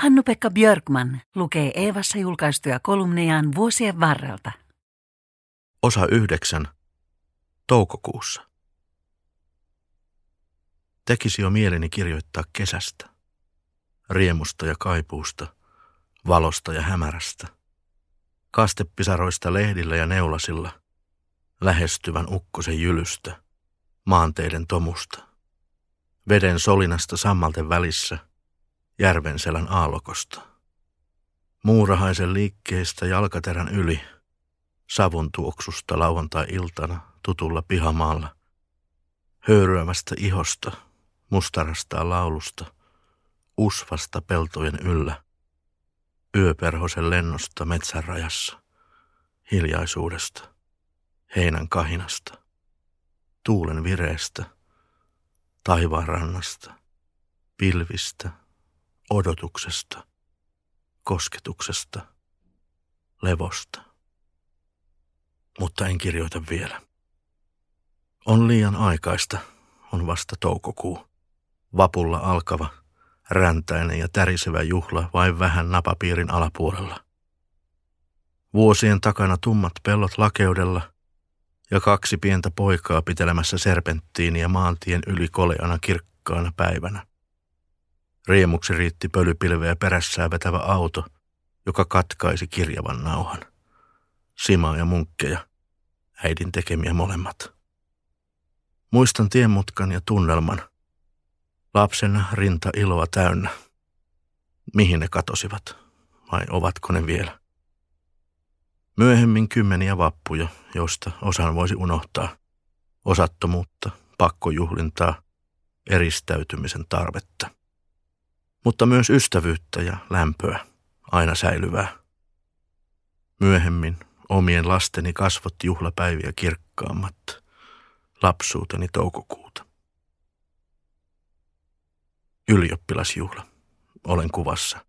Hannu-Pekka Björkman lukee Eevassa julkaistuja kolumnejaan vuosien varrelta. Osa yhdeksän. Toukokuussa. Tekisi jo mieleni kirjoittaa kesästä. Riemusta ja kaipuusta, valosta ja hämärästä. Kastepisaroista lehdillä ja neulasilla, lähestyvän ukkosen jylystä, maanteiden tomusta. Veden solinasta sammalten välissä – Järvenselän aallokosta. Muurahaisen liikkeestä jalkaterän yli, savun tuoksusta lauantai-iltana tutulla pihamaalla, höyryävästä ihosta, mustarasta laulusta, usvasta peltojen yllä, yöperhosen lennosta metsän rajassa, hiljaisuudesta, heinän kahinasta, tuulen vireestä, taivaan rannasta, pilvistä, odotuksesta, kosketuksesta, levosta. Mutta en kirjoita vielä. On liian aikaista, on vasta toukokuu. Vapulla alkava, räntäinen ja tärisevä juhla vain vähän napapiirin alapuolella. Vuosien takana tummat pellot lakeudella ja kaksi pientä poikaa pitelemässä serpenttiiniä maantien yli koleana kirkkaana päivänä. Riemuksi riitti pölypilveä perässään vetävä auto, joka katkaisi kirjavan nauhan. Simaa ja munkkeja, äidin tekemiä molemmat. Muistan tienmutkan ja tunnelman. Lapsena rinta iloa täynnä. Mihin ne katosivat, vai ovatko ne vielä? Myöhemmin kymmeniä vappuja, joista osan voisi unohtaa. Osattomuutta, pakkojuhlintaa, eristäytymisen tarvetta mutta myös ystävyyttä ja lämpöä, aina säilyvää. Myöhemmin omien lasteni kasvot juhlapäiviä kirkkaammat, lapsuuteni toukokuuta. Ylioppilasjuhla. Olen kuvassa.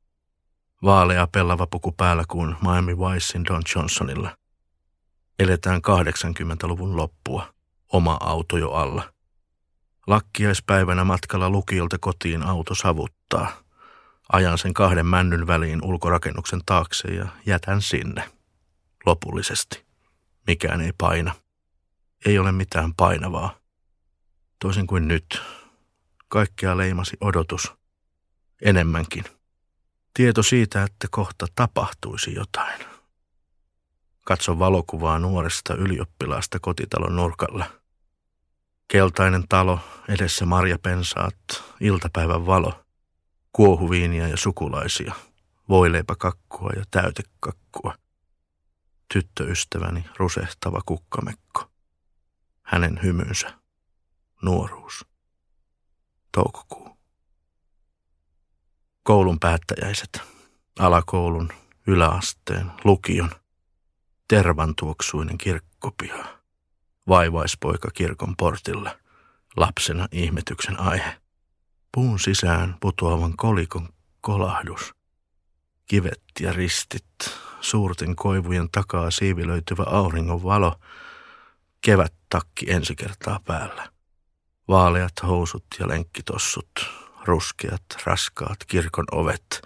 Vaalea pellava puku päällä kuin Miami Vicein Don Johnsonilla. Eletään 80-luvun loppua. Oma auto jo alla. Lakkiaispäivänä matkalla lukiolta kotiin auto savuttaa. Ajan sen kahden männyn väliin ulkorakennuksen taakse ja jätän sinne. Lopullisesti. Mikään ei paina. Ei ole mitään painavaa. Toisin kuin nyt. Kaikkea leimasi odotus. Enemmänkin. Tieto siitä, että kohta tapahtuisi jotain. Katso valokuvaa nuoresta ylioppilaasta kotitalon nurkalla. Keltainen talo, edessä marjapensaat, iltapäivän valo – kuohuviinia ja sukulaisia, voileipäkakkua ja täytekakkua. Tyttöystäväni rusehtava kukkamekko. Hänen hymynsä. Nuoruus. Toukokuu. Koulun päättäjäiset. Alakoulun, yläasteen, lukion. Tervantuoksuinen kirkkopiha. Vaivaispoika kirkon portilla. Lapsena ihmetyksen aihe puun sisään putoavan kolikon kolahdus. Kivet ja ristit, suurten koivujen takaa siivilöityvä auringon valo, kevät takki ensi kertaa päällä. Vaaleat housut ja lenkkitossut, ruskeat, raskaat kirkon ovet,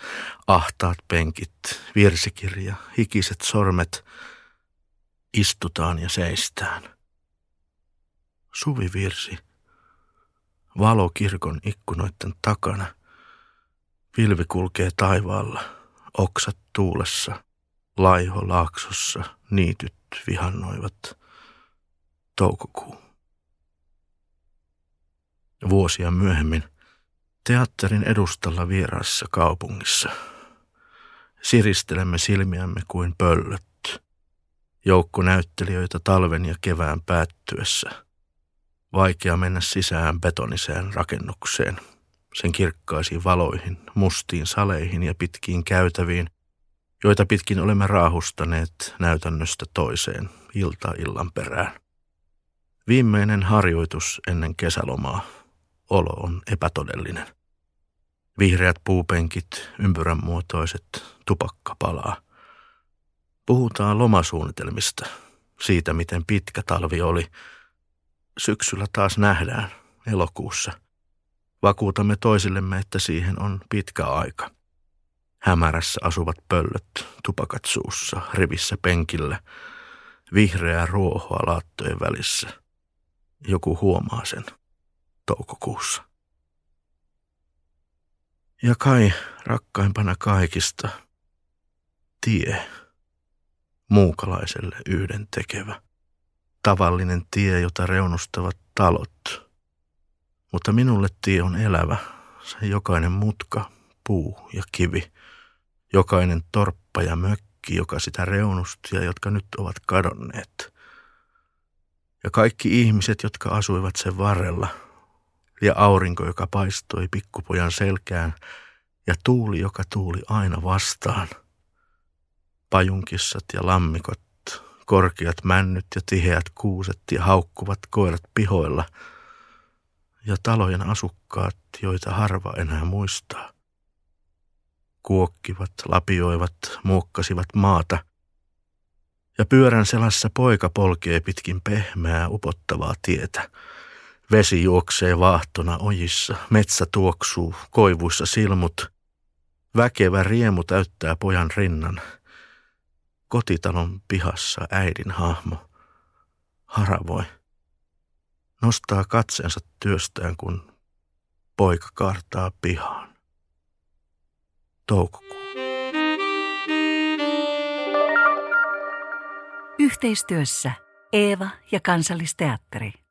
ahtaat penkit, virsikirja, hikiset sormet. Istutaan ja seistään. Suvivirsi Valo kirkon ikkunoiden takana. Pilvi kulkee taivaalla, oksat tuulessa, laiho laaksossa, niityt vihannoivat. Toukokuu. Vuosia myöhemmin teatterin edustalla vieraassa kaupungissa. Siristelemme silmiämme kuin pöllöt. Joukko näyttelijöitä talven ja kevään päättyessä – Vaikea mennä sisään betoniseen rakennukseen, sen kirkkaisiin valoihin, mustiin saleihin ja pitkiin käytäviin, joita pitkin olemme raahustaneet näytännöstä toiseen ilta illan perään. Viimeinen harjoitus ennen kesälomaa. Olo on epätodellinen. Vihreät puupenkit, ympyränmuotoiset, tupakka palaa. Puhutaan lomasuunnitelmista, siitä miten pitkä talvi oli – Syksyllä taas nähdään, elokuussa. Vakuutamme toisillemme, että siihen on pitkä aika. Hämärässä asuvat pöllöt, tupakat suussa, rivissä penkillä, vihreää ruohoa laattojen välissä. Joku huomaa sen toukokuussa. Ja kai rakkaimpana kaikista, tie, muukalaiselle yhden tekevä, tavallinen tie, jota reunustavat talot. Mutta minulle tie on elävä, se jokainen mutka, puu ja kivi, jokainen torppa ja mökki, joka sitä reunusti ja jotka nyt ovat kadonneet. Ja kaikki ihmiset, jotka asuivat sen varrella, ja aurinko, joka paistoi pikkupojan selkään, ja tuuli, joka tuuli aina vastaan. Pajunkissat ja lammikot, korkeat männyt ja tiheät kuuset ja haukkuvat koirat pihoilla, ja talojen asukkaat, joita harva enää muistaa kuokkivat, lapioivat, muokkasivat maata. Ja pyörän selässä poika polkee pitkin pehmeää upottavaa tietä. Vesi juoksee vaahtona ojissa, metsä tuoksuu, koivuissa silmut. Väkevä riemu täyttää pojan rinnan. Kotitalon pihassa äidin hahmo. Haravoi. Nostaa katseensa työstään, kun poika kartaa pihaan toukokuu. Yhteistyössä Eeva ja Kansallisteatteri.